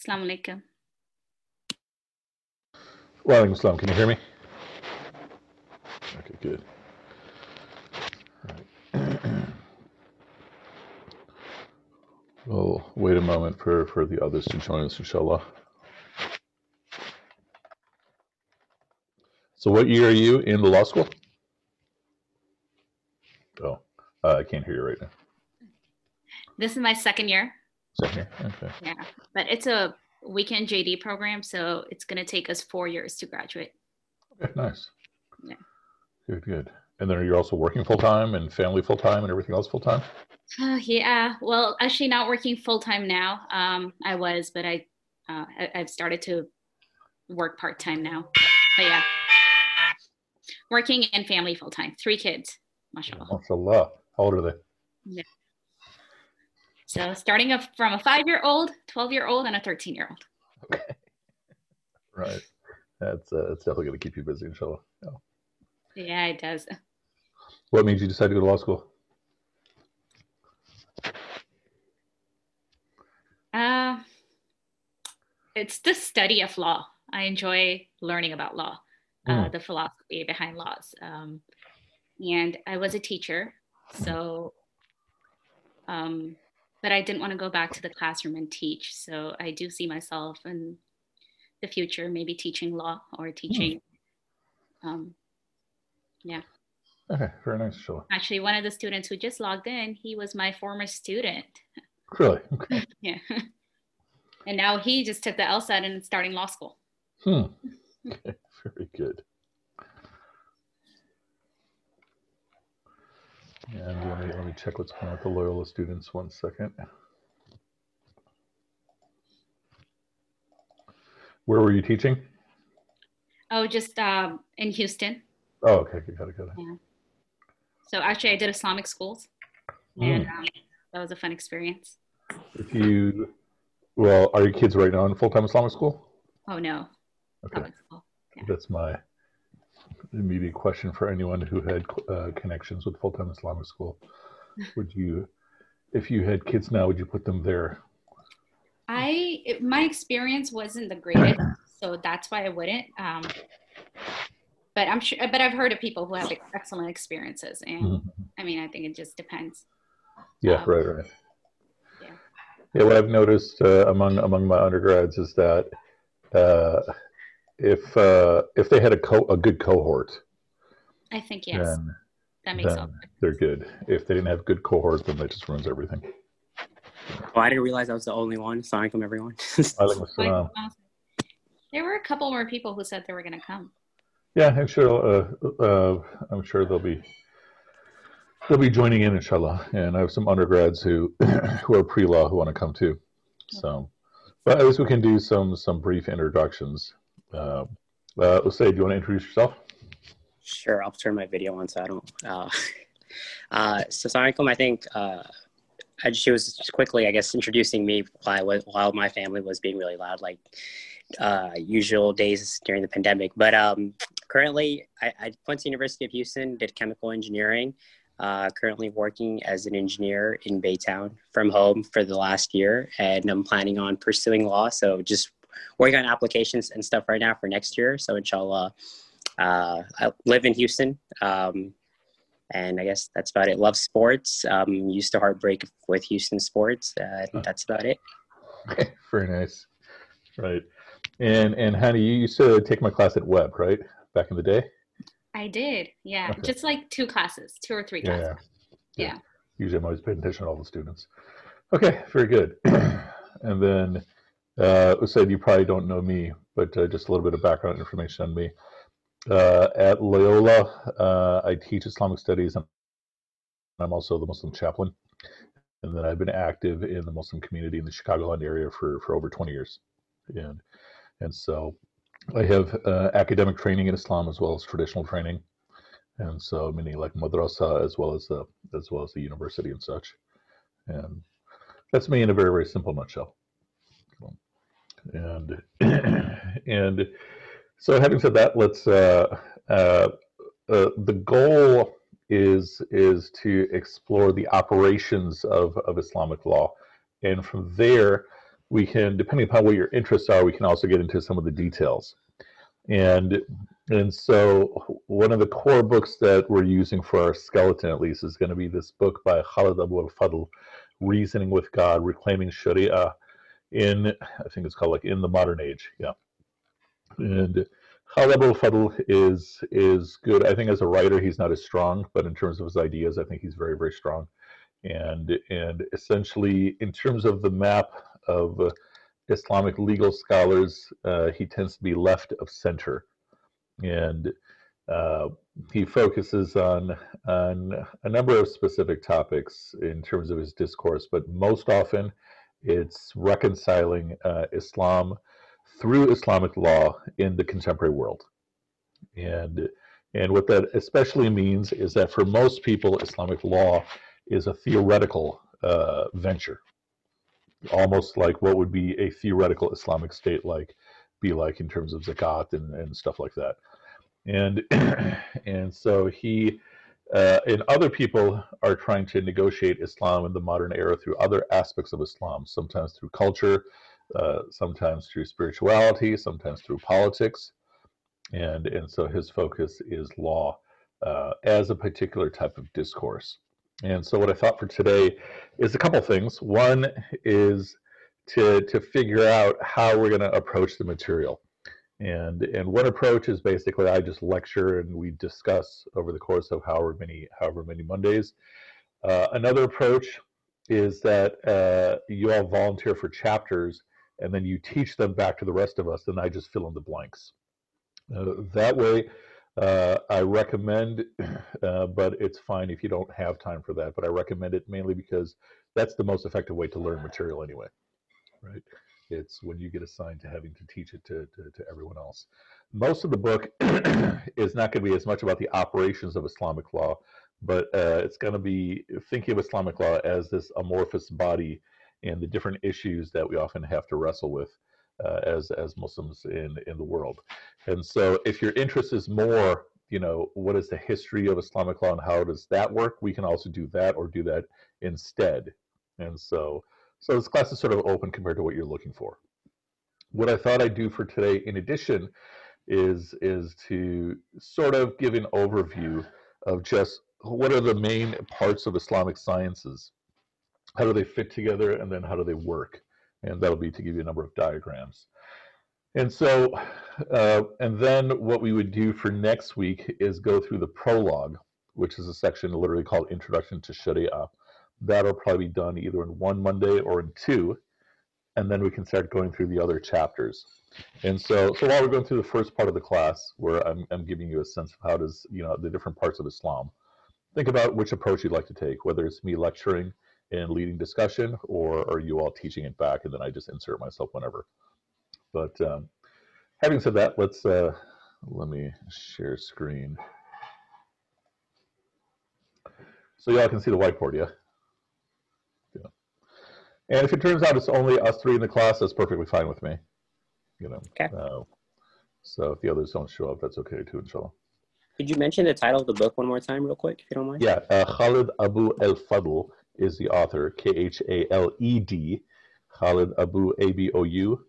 Assalamu alaikum. Walaikum assalam. Can you hear me? Okay, good. All right. we'll wait a moment for, for the others to join us, inshallah. So, what year are you in the law school? Oh, uh, I can't hear you right now. This is my second year. Year? Okay. Yeah, but it's a weekend JD program, so it's going to take us four years to graduate. Okay, nice. Yeah. Good, good. And then you're also working full time and family full time and everything else full time? Uh, yeah, well, actually, not working full time now. Um, I was, but I, uh, I I've started to work part time now. But yeah, working and family full time. Three kids, mashallah. MashaAllah. How old are they? So starting a, from a five year old, 12 year old, and a 13 year old. Okay. Right. That's, uh, that's definitely going to keep you busy, inshallah. Yeah. Yeah, it does. What made you decide to go to law school? Uh, it's the study of law. I enjoy learning about law, uh, Mm. the philosophy behind laws. Um, and I was a teacher, so, um, but I didn't want to go back to the classroom and teach. So I do see myself in the future, maybe teaching law or teaching. Um, yeah, Okay, very nice, inshallah. actually, one of the students who just logged in, he was my former student. Really? Okay. Yeah. and now he just took the LSAT and is starting law school. Hmm. Okay, very good. And let me, let me check what's going on with the Loyola students. One second. Where were you teaching? Oh, just um, in Houston. Oh, okay, got it, got it. Yeah. So actually, I did Islamic schools, and um, that was a fun experience. If you, well, are your kids right now in full-time Islamic school? Oh no, Okay, public school. that's my immediate question for anyone who had uh, connections with full-time Islamic school. Would you, if you had kids now, would you put them there? I it, my experience wasn't the greatest, so that's why I wouldn't. Um, but I'm sure. But I've heard of people who have excellent experiences, and Mhm. I mean, I think it just depends. Yeah, Um, right, right. yeah. Yeah, what I've noticed uh, among among my undergrads is that uh, if uh, if they had a co- a good cohort, I think yes, then that makes sense. they're good. If they didn't have good cohort, then that just ruins everything. Oh, I didn't realize I was the only one. Assalamualaikum, everyone. Alaikum assalam. There were a couple more people who said they were going to come. Yeah, I'm sure. Uh, uh, I'm sure they'll be they'll be joining in, inshallah. And I have some undergrads who who are pre-law who want to come too. So, but at least we can do some some brief introductions. Uh, uh, let's say, do you want to introduce yourself? sure, I'll turn my video on so I don't. Uh, uh, so, Assalamualaikum, I think uh, I, she was just quickly, I guess, introducing me while, while my family was being really loud, like uh, usual days during the pandemic. But um, currently, I, I went to University of Houston, did chemical engineering. Uh, currently working as an engineer in Baytown from home for the last year, and I'm planning on pursuing law. So just working on applications and stuff right now for next year. So inshallah, uh, I live in Houston, um, and I guess that's about it. Love sports. Um, used to heartbreak with Houston sports. Uh, and that's about it. Okay, very nice. Right. And and Hannah, you used to take my class at Webb, right? Back in the day. I did, yeah, Okay. just like two classes, two or three Yeah. classes. yeah. Yeah. Usually, I'm always paying attention to all the students. Okay, very good. and then, uh, said you probably don't know me, but uh, just a little bit of background information on me. Uh, at Loyola, uh, I teach Islamic studies, and I'm also the Muslim chaplain. And then I've been active in the Muslim community in the Chicagoland area for, for over 20 years. And and so I have uh, academic training in Islam as well as traditional training, and so many like madrasa as well as the as well as the university and such. And that's me in a very very simple nutshell. And and so having said that, let's uh, uh, uh, the goal is is to explore the operations of of Islamic law, and from there we can, depending upon what your interests are, we can also get into some of the details. And and so one of the core books that we're using for our skeleton, at least, is going to be this book by Khaled Abou el Fadl, Reasoning with God, Reclaiming Sharia in, I think it's called like In the Modern Age. Yeah. And Khaled Abou el Fadl is, is good. I think as a writer, he's not as strong, but in terms of his ideas, I think he's very, very strong. And, and essentially, in terms of the map of Islamic legal scholars, uh, he tends to be left of center, and uh, he focuses on on a number of specific topics in terms of his discourse, but most often it's reconciling uh, Islam through Islamic law in the contemporary world, and and what that especially means is that for most people, Islamic law is a theoretical uh, venture almost like what would be a theoretical Islamic state like be like in terms of zakat and, and stuff like that. And and so he uh, and other people are trying to negotiate Islam in the modern era through other aspects of Islam, sometimes through culture, uh, sometimes through spirituality, sometimes through politics. And, and so his focus is law uh, as a particular type of discourse. And so what I thought for today is a couple things. One is to to figure out how we're going to approach the material. And and one approach is basically I just lecture and we discuss over the course of however many however many Mondays. Uh, another approach is that uh, you all volunteer for chapters and then you teach them back to the rest of us, and I just fill in the blanks. Uh, that way, uh, I recommend, uh, but it's fine if you don't have time for that. But I recommend it mainly because that's the most effective way to learn material anyway, right? It's when you get assigned to having to teach it to, to, to everyone else. Most of the book is not going to be as much about the operations of Islamic law, but uh, it's going to be thinking of Islamic law as this amorphous body and the different issues that we often have to wrestle with uh, as as Muslims in in the world. And so, if your interest is more, you know, what is the history of Islamic law and how does that work, we can also do that or do that instead. And so, so this class is sort of open compared to what you're looking for. What I thought I'd do for today, in addition, is is to sort of give an overview of just what are the main parts of Islamic sciences, how do they fit together, and then how do they work and that'll be to give you a number of diagrams. And so, uh, and then what we would do for next week is go through the prologue, which is a section literally called Introduction to Sharia. That'll probably be done either in one Monday or in two, and then we can start going through the other chapters. And so, so while we're going through the first part of the class, where I'm, I'm giving you a sense of how does you know the different parts of Islam, think about which approach you'd like to take, whether it's me lecturing and leading discussion, or are you all teaching it back and then I just insert myself whenever? But um, having said that, let's uh, let me share screen. So y'all can see the whiteboard, yeah? And if it turns out it's only us three in the class, that's perfectly fine with me. You know. Okay. Uh, so if the others don't show up, that's okay too, inshallah. Could you mention the title of the book one more time, real quick, if you don't mind? Yeah, uh, Khaled Abou El Fadl is the author, K H A L E D, Khaled Abou A B O U,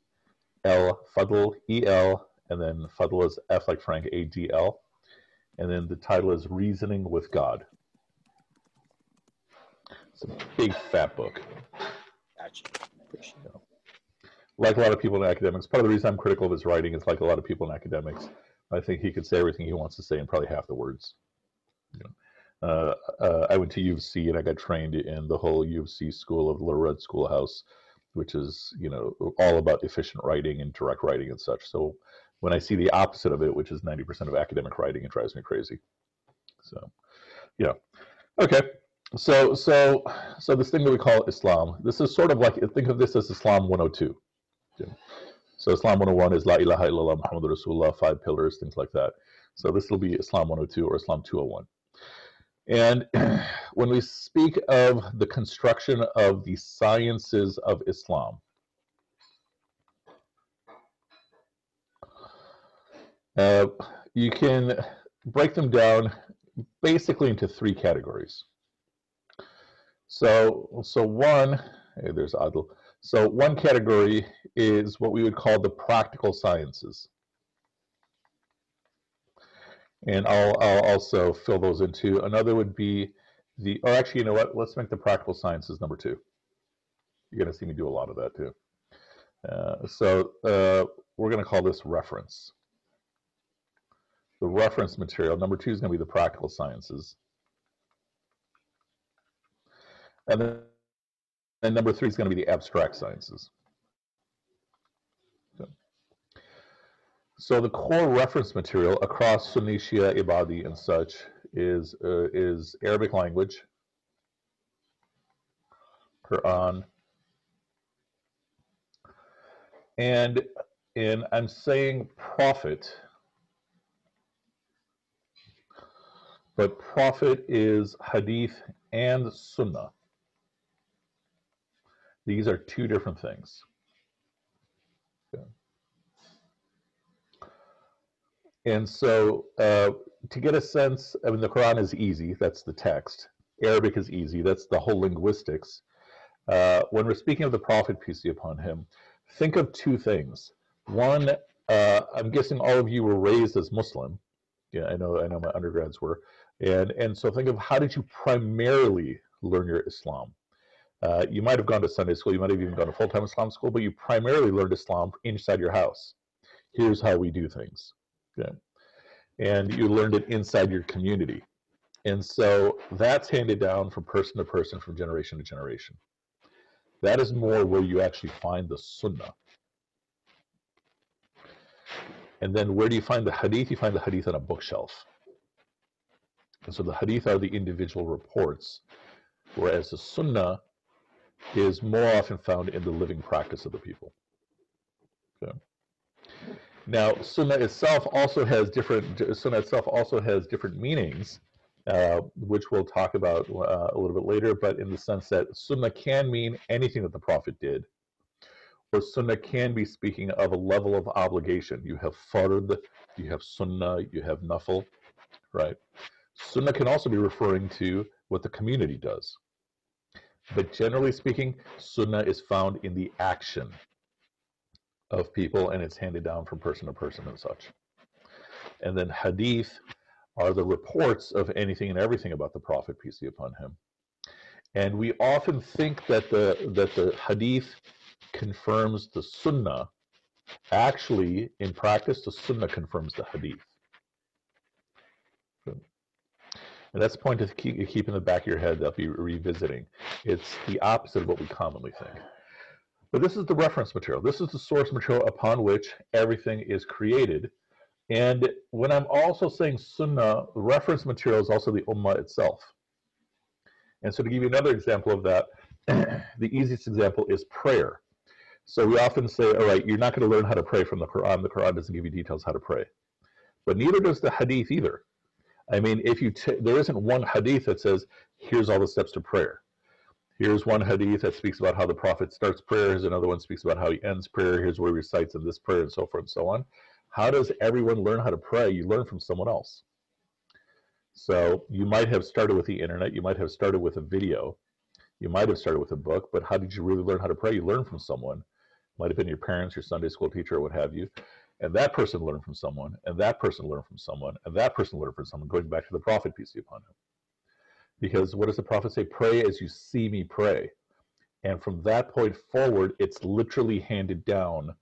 L Fadl E L, and then Fadl is F like Frank A D L, and then the title is Reasoning with God. It's a big fat book. Gotcha. Like a lot of people in academics, part of the reason I'm critical of his writing is like a lot of people in academics. I think he could say everything he wants to say in probably half the words. Uh, uh, I went to U of C and I got trained in the whole U of C school of Little Red Schoolhouse, which is you know all about efficient writing and direct writing and such. So when I see the opposite of it, which is 90% of academic writing, it drives me crazy. So yeah, okay. So so so this thing that we call Islam, this is sort of like think of this as Islam 102. So Islam 101 is La ilaha illallah Muhammad Rasulullah, five pillars, things like that. So this will be Islam 102 or Islam 201. And when we speak of the construction of the sciences of Islam, uh, you can break them down basically into three categories. So, so one, hey, there's Adil. So one category is what we would call the practical sciences. And I'll, I'll also fill those into. Another would be the, or actually, you know what? Let's make the practical sciences number two. You're going to see me do a lot of that too. Uh, so uh, we're going to call this reference. The reference material. Number two is going to be the practical sciences. And then and number three is going to be the abstract sciences. So the core reference material across Sunni, Shia, Ibadi, and such is uh, is Arabic language, Quran, and in I'm saying prophet, but prophet is hadith and sunnah. These are two different things. And so uh, to get a sense, I mean, the Quran is easy, that's the text. Arabic is easy, that's the whole linguistics. Uh, when we're speaking of the Prophet, peace be upon him, think of two things. One, uh, I'm guessing all of you were raised as Muslim. Yeah, I know, I know my undergrads were. And, and so think of how did you primarily learn your Islam? Uh, you might have gone to Sunday school, you might have even gone to full time Islam school, but you primarily learned Islam inside your house. Here's how we do things. Okay. And you learned it inside your community. And so that's handed down from person to person, from generation to generation. That is more where you actually find the sunnah. And then where do you find the hadith? You find the hadith on a bookshelf. And so the hadith are the individual reports, whereas the sunnah is more often found in the living practice of the people. Okay. Now, sunnah itself also has different. Sunnah itself also has different meanings, uh, which we'll talk about uh, a little bit later. But in the sense that sunnah can mean anything that the prophet did, or sunnah can be speaking of a level of obligation. You have fard, you have sunnah, you have nafil, right? Sunnah can also be referring to what the community does. But generally speaking, sunnah is found in the action of people and it's handed down from person to person and such. And then hadith are the reports of anything and everything about the Prophet, peace be upon him. And we often think that the that the hadith confirms the sunnah. Actually, in practice, the sunnah confirms the hadith. And that's a point to keep, keep in the back of your head that I'll be revisiting. It's the opposite of what we commonly think. But this is the reference material. This is the source material upon which everything is created. And when I'm also saying sunnah, reference material is also the ummah itself. And so to give you another example of that, the easiest example is prayer. So we often say, all right, you're not going to learn how to pray from the Quran. The Quran doesn't give you details how to pray. But neither does the hadith either. I mean, if you t- there isn't one hadith that says, here's all the steps to prayer. Here's one hadith that speaks about how the prophet starts prayer. Here's another one speaks about how he ends prayer. Here's where he recites in this prayer and so forth and so on. How does everyone learn how to pray? You learn from someone else. So you might have started with the internet. You might have started with a video. You might have started with a book, but how did you really learn how to pray? You learn from someone. Might have been your parents, your Sunday school teacher, or what have you and that person learned from someone, and that person learned from someone, and that person learned from someone, going back to the prophet, peace be upon him. Because what does the prophet say? Pray as you see me pray. And from that point forward, it's literally handed down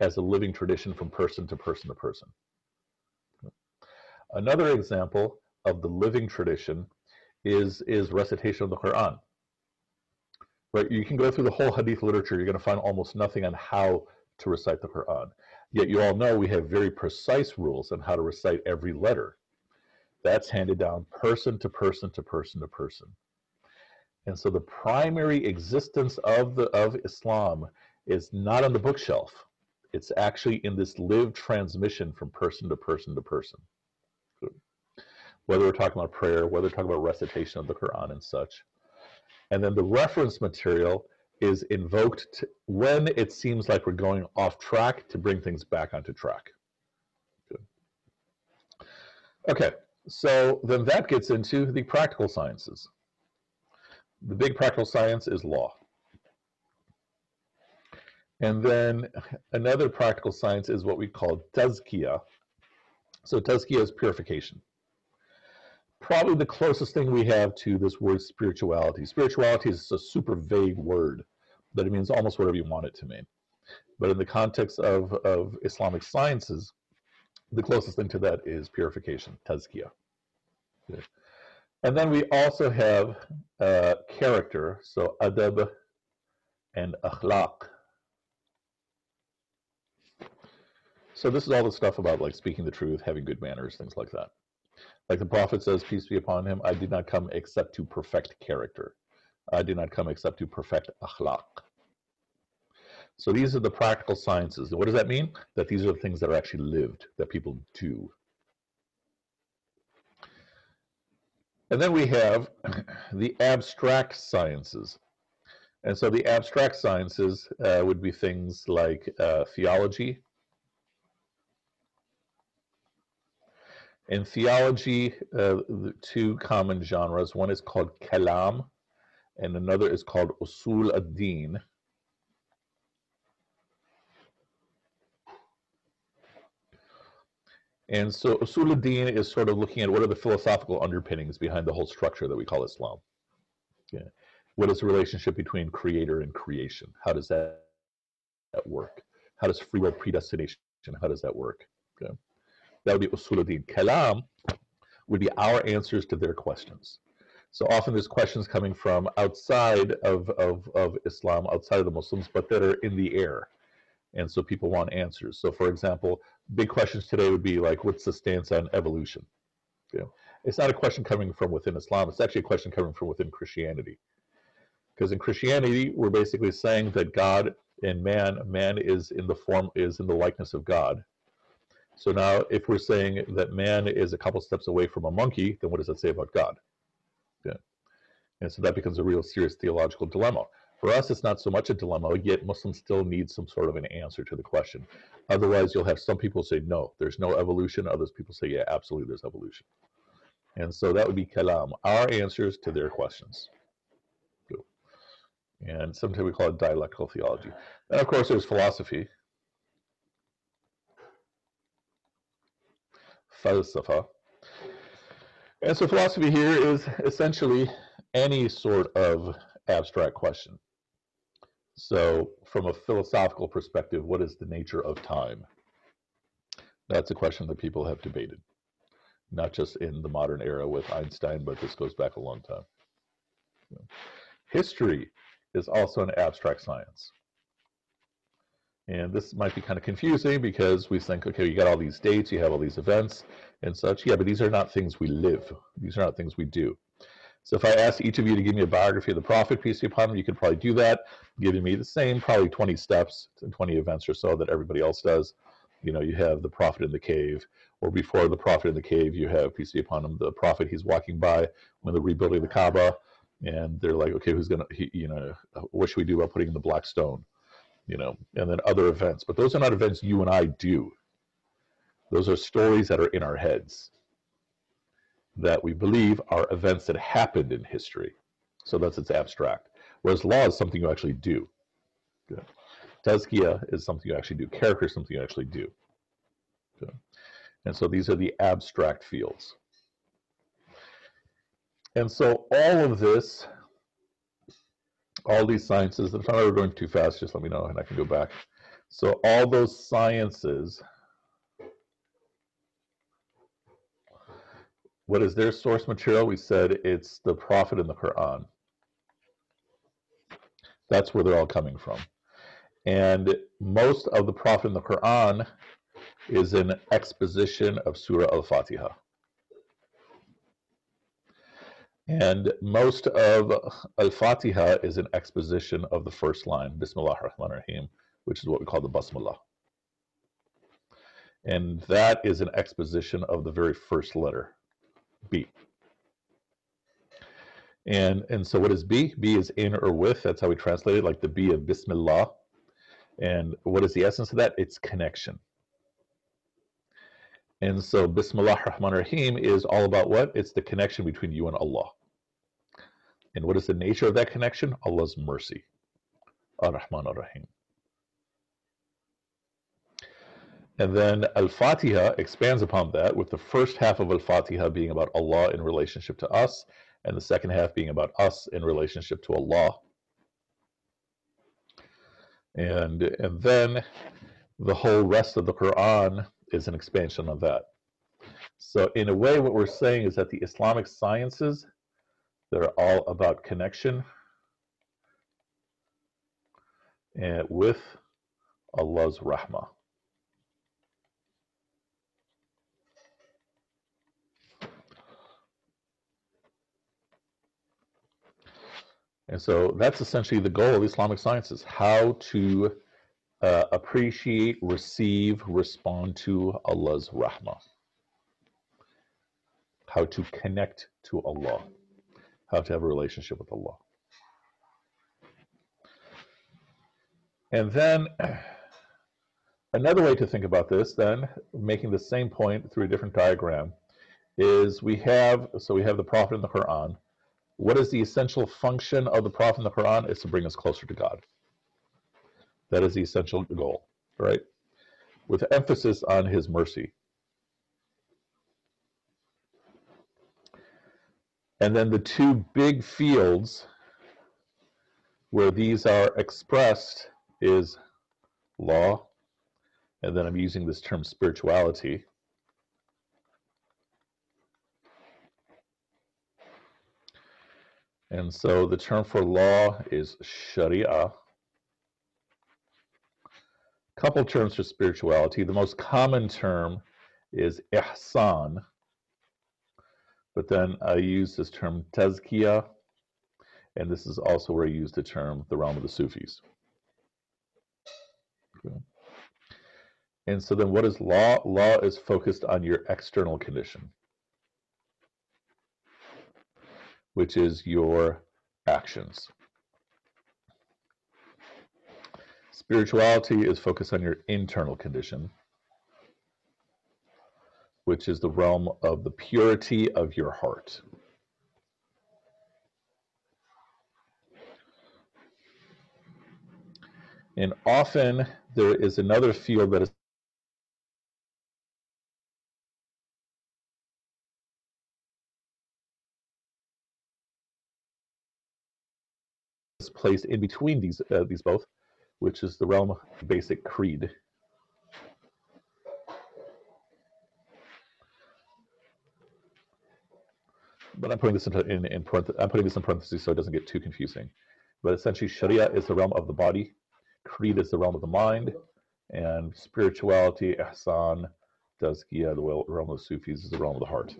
as a living tradition from person to person to person. Another example of the living tradition is, is recitation of the Quran. Right? You can go through the whole hadith literature, you're going to find almost nothing on how to recite the Quran. Yet you all know we have very precise rules on how to recite every letter. That's handed down person to person to person to person. And so the primary existence of the of Islam is not on the bookshelf. It's actually in this lived transmission from person to person to person. Whether we're talking about prayer, whether we're talking about recitation of the Quran and such. And then the reference material is invoked when it seems like we're going off track to bring things back onto track. Good. Okay, so then that gets into the practical sciences. The big practical science is law. And then another practical science is what we call tazkiyah. So tazkiyah is purification. Probably the closest thing we have to this word spirituality. Spirituality is a super vague word that it means almost whatever you want it to mean. But in the context of, of Islamic sciences, the closest thing to that is purification, tazkiyah. And then we also have uh, character, so adab and akhlaq. So this is all the stuff about like speaking the truth, having good manners, things like that. Like the Prophet says, peace be upon him, I did not come except to perfect character. I did not come except to perfect akhlaq. So these are the practical sciences. What does that mean? That these are the things that are actually lived, that people do. And then we have the abstract sciences. And so the abstract sciences uh, would be things like uh, theology. In theology, uh, the two common genres, one is called kalam, and another is called usul ad-din. And so usul ad-din is sort of looking at what are the philosophical underpinnings behind the whole structure that we call Islam. Yeah. What is the relationship between creator and creation? How does that, that work? How does free will predestination, how does that work? Okay. That would be Usuluddin. Kalam would be our answers to their questions. So often there's questions coming from outside of, of, of Islam, outside of the Muslims, but that are in the air. And so people want answers. So for example, big questions today would be like, what's the stance on evolution? You know, it's not a question coming from within Islam. It's actually a question coming from within Christianity. Because in Christianity, we're basically saying that God and man, man is in the form, is in the likeness of God. So now, if we're saying that man is a couple steps away from a monkey, then what does that say about God? Yeah. And so that becomes a real serious theological dilemma. For us, it's not so much a dilemma, yet Muslims still need some sort of an answer to the question. Otherwise, you'll have some people say, no, there's no evolution. Others people say, yeah, absolutely, there's evolution. And so that would be kalam, our answers to their questions. And sometimes we call it dialectical theology. And of course, there's philosophy. Falsafa. And so philosophy here is essentially any sort of abstract question. So, from a philosophical perspective, what is the nature of time? That's a question that people have debated, not just in the modern era with Einstein, but this goes back a long time. History is also an abstract science. And this might be kind of confusing because we think, okay, you got all these dates, you have all these events and such. Yeah, but these are not things we live. These are not things we do. So if I asked each of you to give me a biography of the Prophet, peace be upon him, you could probably do that, giving me the same probably 20 steps and 20 events or so that everybody else does. You know, you have the Prophet in the cave, or before the Prophet in the cave, you have, peace be upon him, the Prophet he's walking by when they're rebuilding the Kaaba, and they're like, okay, who's gonna, you know, what should we do about putting in the black stone? You know, and then other events. But those are not events you and I do. Those are stories that are in our heads that we believe are events that happened in history. So that's its abstract. Whereas law is something you actually do. Good. Is something you actually do. Character is something you actually do. Good. And so these are the abstract fields. And so all of this, all these sciences, if I'm ever going too fast, just let me know and I can go back. So all those sciences What is their source material? We said it's the Prophet and the Quran. That's where they're all coming from. And most of the Prophet and the Quran is an exposition of Surah Al Fatiha. And most of Al Fatiha is an exposition of the first line, Bismillah ar-Rahman ar-Rahim, which is what we call the Basmalah. And that is an exposition of the very first letter. B. And, and so what is B? B is in or with. That's how we translate it, like the B of Bismillah. And what is the essence of that? It's connection. And so Bismillah Rahman Rahim is all about what? It's the connection between you and Allah. And what is the nature of that connection? Allah's mercy. Ar-Rahman Ar-Rahim. And then Al Fatiha expands upon that, with the first half of Al Fatiha being about Allah in relationship to us, and the second half being about us in relationship to Allah. And, and then the whole rest of the Quran is an expansion of that. So, in a way, what we're saying is that the Islamic sciences, they're all about connection and with Allah's rahmah. And so that's essentially the goal of Islamic sciences how to uh, appreciate, receive, respond to Allah's rahmah, how to connect to Allah, how to have a relationship with Allah. And then another way to think about this, then, making the same point through a different diagram, is we have, so we have the Prophet in the Quran. What is the essential function of the Prophet in the Quran? Is to bring us closer to God. That is the essential goal, right? With emphasis on his mercy. And then the two big fields where these are expressed is law, and then I'm using this term spirituality. And so the term for law is Sharia. Couple terms for spirituality. The most common term is ihsan, but then I use this term tazkiyah, and this is also where I use the term the realm of the Sufis. And so then what is law? Law is focused on your external condition, which is your actions. Spirituality is focused on your internal condition, which is the realm of the purity of your heart. And often there is another field that is placed in between these uh, these both, which is the realm of basic creed. But I'm putting this into in, in I'm putting this in parentheses so it doesn't get too confusing. But essentially, Sharia is the realm of the body, Creed is the realm of the mind, and spirituality, Ihsan, Tazkiyah, the realm of the Sufis, is the realm of the heart.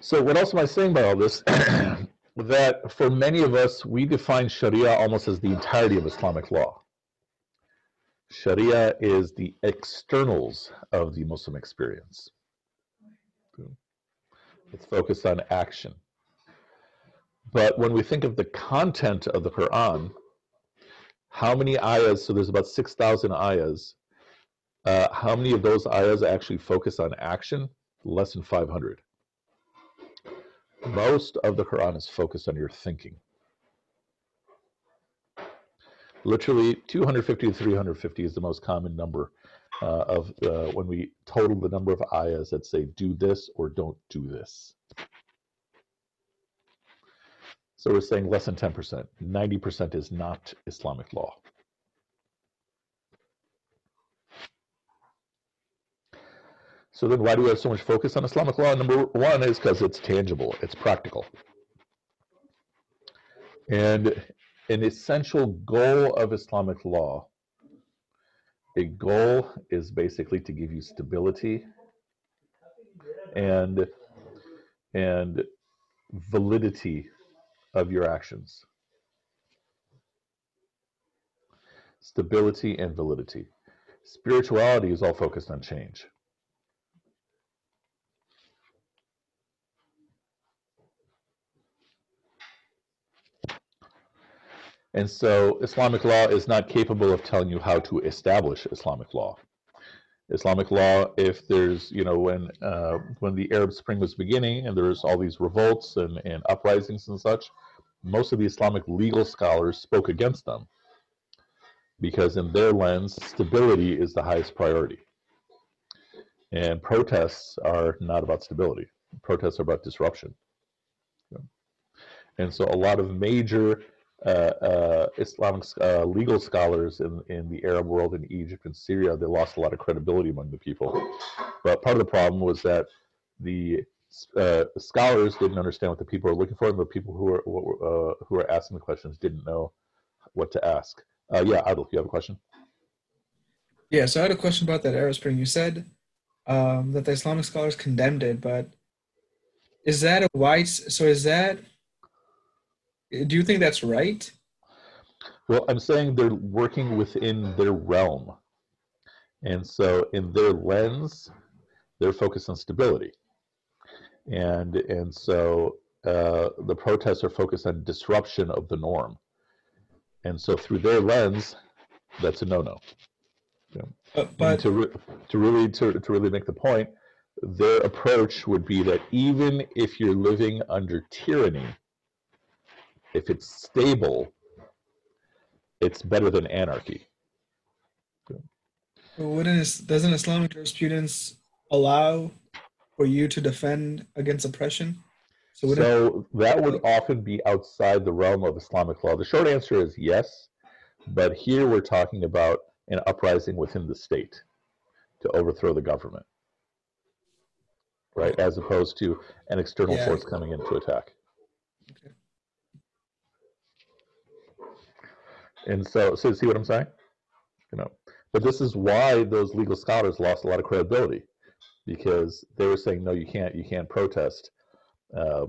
So, what else am I saying by all this? that for many of us, we define Sharia almost as the entirety of Islamic law. Sharia is the externals of the Muslim experience. It's focused on action. But when we think of the content of the Quran, how many ayahs, so there's about 6,000 ayahs, uh, how many of those ayahs actually focus on action? Less than 500. Most of the Quran is focused on your thinking. Literally 250 to 350 is the most common number uh, of uh, when we total the number of ayahs that say do this or don't do this. So we're saying less than 10%. 90% is not Islamic law. So then why do we have so much focus on Islamic law? Number one is because it's tangible, it's practical. And an essential goal of Islamic law, a goal is basically to give you stability and and validity of your actions. Stability and validity. Spirituality is all focused on change. And so Islamic law is not capable of telling you how to establish Islamic law. Islamic law, if there's, you know, when uh, when the Arab Spring was beginning and there was all these revolts and, and uprisings and such, most of the Islamic legal scholars spoke against them. because in their lens, stability is the highest priority. And protests are not about stability. Protests are about disruption. And so a lot of major Islamic uh, legal scholars in, in the Arab world, in Egypt and Syria, they lost a lot of credibility among the people. But part of the problem was that the uh, scholars didn't understand what the people were looking for, and the people who were uh, who were asking the questions didn't know what to ask. Uh, yeah, Adil, you have a question? Yeah, so I had a question about that Arab Spring. You said um, that the Islamic scholars condemned it, but is that a white? So is that? Do you think that's right? Well, I'm saying they're working within their realm, and so in their lens, they're focused on stability, and and so uh, the protests are focused on disruption of the norm, and so through their lens, that's a no-no. Yeah. But, but to, re- to really to, to really make the point, their approach would be that even if you're living under tyranny, if it's stable, it's better than anarchy. wouldn't doesn't Islamic jurisprudence allow for you to defend against oppression? So, so that would often be outside the realm of Islamic law. The short answer is yes, but here we're talking about an uprising within the state to overthrow the government, right? As opposed to an external yeah. force coming in to attack. Okay. And so, so see what I'm saying? You know, but this is why those legal scholars lost a lot of credibility because they were saying, no, you can't, you can't protest. Uh,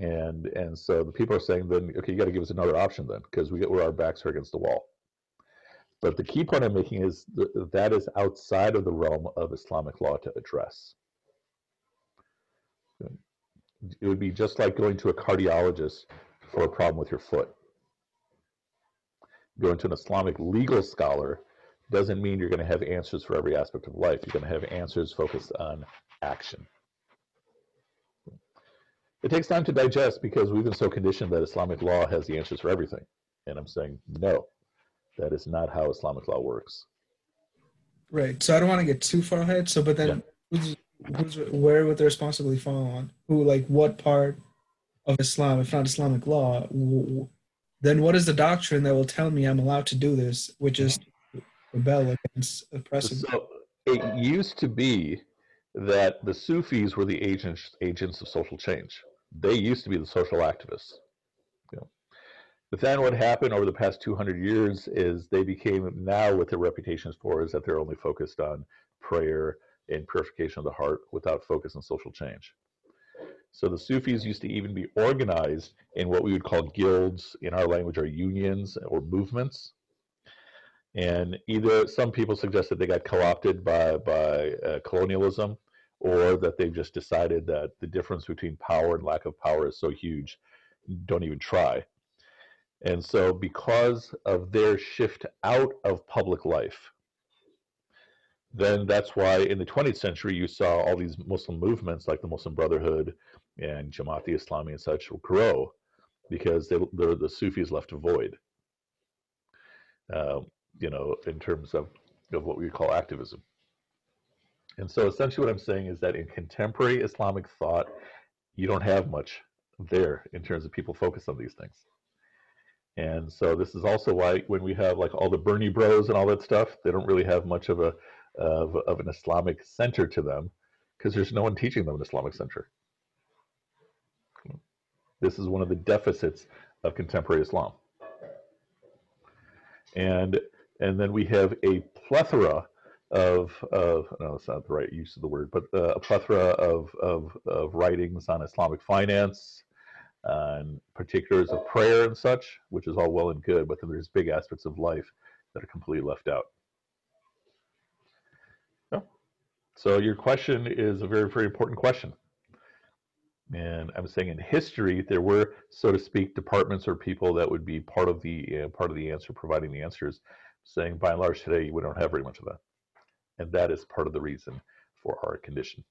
and and so the people are saying then okay you got to give us another option then because we get where our backs are against the wall but the key point I'm making is that, that is outside of the realm of Islamic law to address. It would be just like going to a cardiologist for a problem with your foot. Going to an Islamic legal scholar doesn't mean you're going to have answers for every aspect of life. You're going to have answers focused on action. It takes time to digest because we've been so conditioned that Islamic law has the answers for everything. And I'm saying, no, that is not how Islamic law works. Right. So I don't want to get too far ahead. So, but then yeah. who's, who's, where would the responsibility fall on? Who, like, what part of Islam, if not Islamic law, then what is the doctrine that will tell me I'm allowed to do this, which is rebel against oppressive? So it used to be that the Sufis were the agents agents of social change. They used to be the social activists. But then what happened over the past 200 years is they became now what their reputations for is that they're only focused on prayer and purification of the heart without focus on social change. So the Sufis used to even be organized in what we would call guilds in our language or unions or movements. And either some people suggest that they got co-opted by, by uh, colonialism or that they've just decided that the difference between power and lack of power is so huge, don't even try. And so, because of their shift out of public life, then that's why in the 20th century you saw all these Muslim movements like the Muslim Brotherhood and Jamaat Islami and such grow because they're the Sufis left a void, uh, you know, in terms of, of what we call activism. And so essentially what I'm saying is that in contemporary Islamic thought, you don't have much there in terms of people focus on these things. And so this is also why when we have like all the Bernie Bros and all that stuff, they don't really have much of a of, of an Islamic center to them because there's no one teaching them an Islamic center. This is one of the deficits of contemporary Islam. And and then we have a plethora of of no, that's not the right use of the word, but uh, a plethora of, of of writings on Islamic finance, and particulars of prayer and such, which is all well and good, but then there's big aspects of life that are completely left out. So your question is a very, very important question. And I'm saying in history, there were, so to speak, departments or people that would be part of the uh, part of the answer, providing the answers. Saying by and large today, we don't have very much of that, and that is part of the reason for our condition.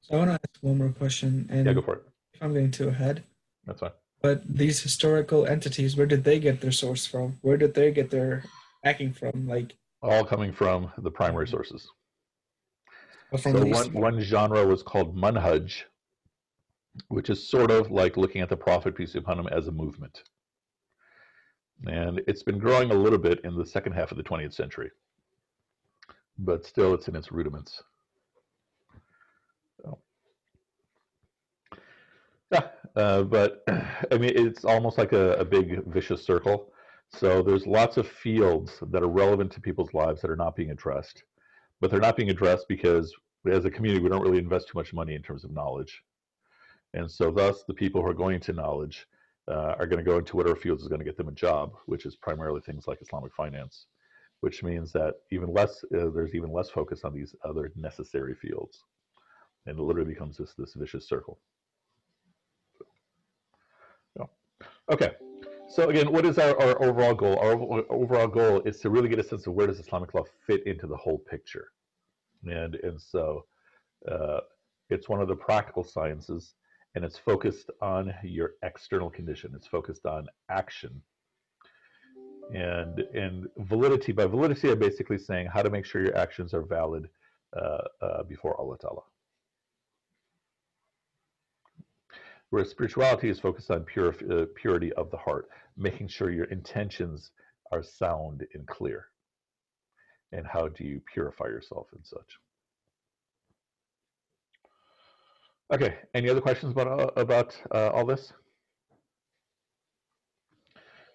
So I want to ask one more question, and yeah, go for it. If I'm getting too ahead. That's fine. But these historical entities, where did they get their source from? Where did they get their backing from? Like all coming from the primary sources. So one, one genre was called manhaj, which is sort of like looking at the Prophet peace be upon him as a movement, and it's been growing a little bit in the second half of the 20th century, but still it's in its rudiments. So, yeah, uh, but I mean, it's almost like a, a big vicious circle. So there's lots of fields that are relevant to people's lives that are not being addressed, but they're not being addressed because as a community we don't really invest too much money in terms of knowledge, and so thus the people who are going to knowledge uh, are going to go into whatever fields is going to get them a job, which is primarily things like Islamic finance, which means that even less uh, there's even less focus on these other necessary fields, and it literally becomes this this vicious circle. So, okay. So again, what is our, our overall goal? Our overall goal is to really get a sense of where does Islamic law fit into the whole picture, and and so uh, it's one of the practical sciences, and it's focused on your external condition. It's focused on action, and and validity. By validity, I'm basically saying how to make sure your actions are valid uh, uh, before Allah Ta'ala. Whereas spirituality is focused on pure, uh, purity of the heart, making sure your intentions are sound and clear. And how do you purify yourself and such? Okay, any other questions about uh, about uh, all this?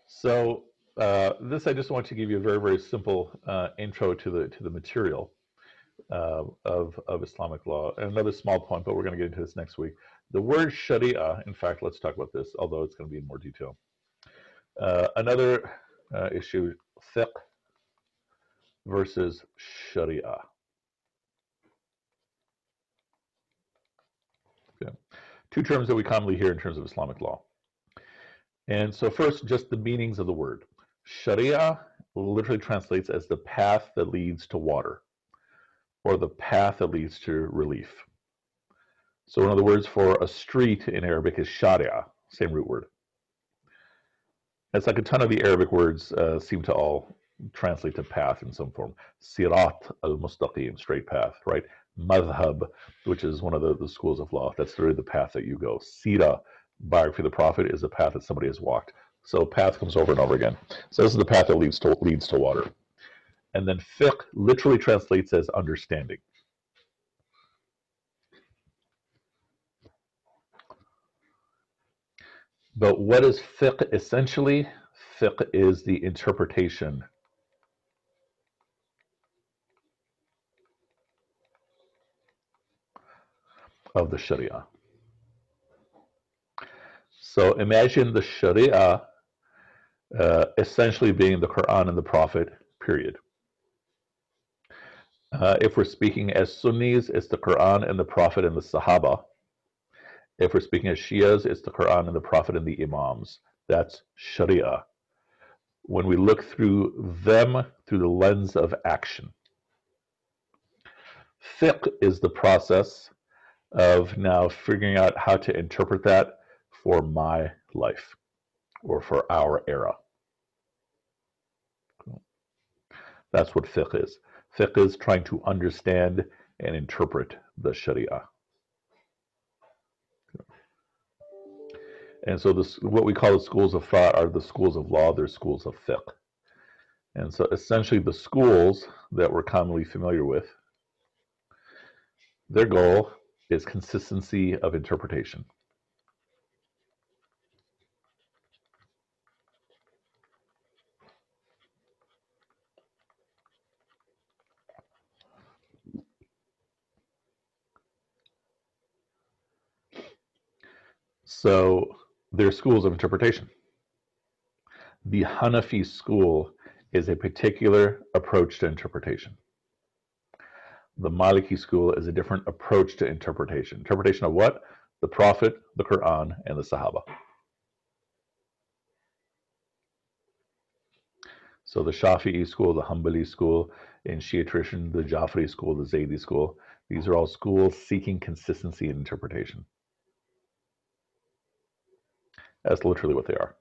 So uh, this, I just want to give you a very very simple uh, intro to the to the material uh, of of Islamic law. And another small point, but we're going to get into this next week. The word Sharia, in fact, let's talk about this, although it's going to be in more detail. Uh, another issue, fiqh versus Sharia. Okay. Two terms that we commonly hear in terms of Islamic law. And so first, just the meanings of the word. Sharia literally translates as the path that leads to water, or the path that leads to relief. So one of the words for a street in Arabic is sharia, same root word. It's like a ton of the Arabic words uh, seem to all translate to path in some form. Sirat al-mustaqim, straight path, right? Madhab, which is one of the, the schools of law. That's really the path that you go. Sira, biography of the prophet, is a path that somebody has walked. So path comes over and over again. So this is the path that leads to leads to water. And then fiqh literally translates as understanding. But what is fiqh essentially? Fiqh is the interpretation of the Sharia. So imagine the Sharia uh, essentially being the Quran and the Prophet, period. Uh, if we're speaking as Sunnis, it's the Quran and the Prophet and the Sahaba. If we're speaking as Shias, it's the Quran and the Prophet and the Imams. That's Sharia. When we look through them through the lens of action, fiqh is the process of now figuring out how to interpret that for my life or for our era. That's what fiqh is. Fiqh is trying to understand and interpret the Sharia. And so this, what we call the schools of thought are the schools of law, they're schools of fiqh. And so essentially the schools that we're commonly familiar with, their goal is consistency of interpretation. So there are schools of interpretation. The Hanafi school is a particular approach to interpretation. The Maliki school is a different approach to interpretation. Interpretation of what? The Prophet, the Quran, and the Sahaba. So the Shafi'i school, the Hanbali school, in Shia tradition, the Jafri school, the Zaydi school, these are all schools seeking consistency in interpretation. That's literally what they are.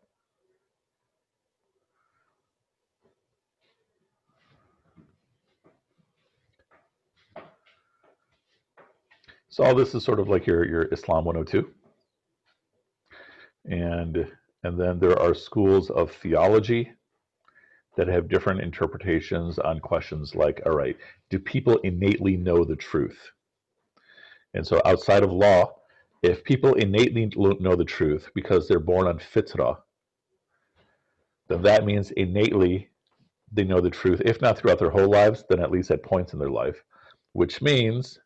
So all this is sort of like your, your Islam 102. And, and then there are schools of theology that have different interpretations on questions like, all right, do people innately know the truth? And so outside of law, if people innately know the truth because they're born on fitrah, then that means innately they know the truth, if not throughout their whole lives, then at least at points in their life, which means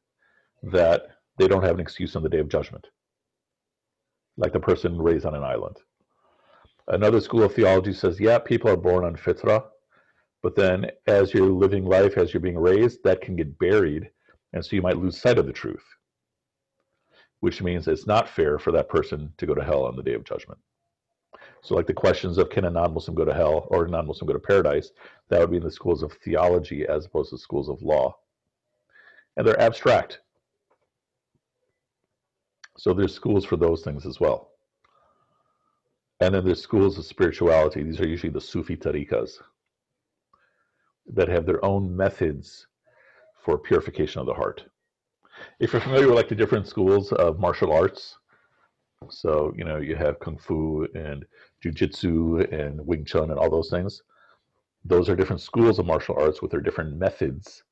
that they don't have an excuse on the day of judgment, like the person raised on an island. Another school of theology says, yeah, people are born on fitrah, but then as you're living life, as you're being raised, that can get buried, and so you might lose sight of the truth, which means it's not fair for that person to go to hell on the day of judgment. So, like the questions of can a non Muslim go to hell or a non Muslim go to paradise, that would be in the schools of theology as opposed to schools of law. And they're abstract. So, there's schools for those things as well. And then there's schools of spirituality. These are usually the Sufi tariqas that have their own methods for purification of the heart. If you're familiar with like the different schools of martial arts, so you know you have kung fu and jujitsu and Wing Chun and all those things. Those are different schools of martial arts with their different methods.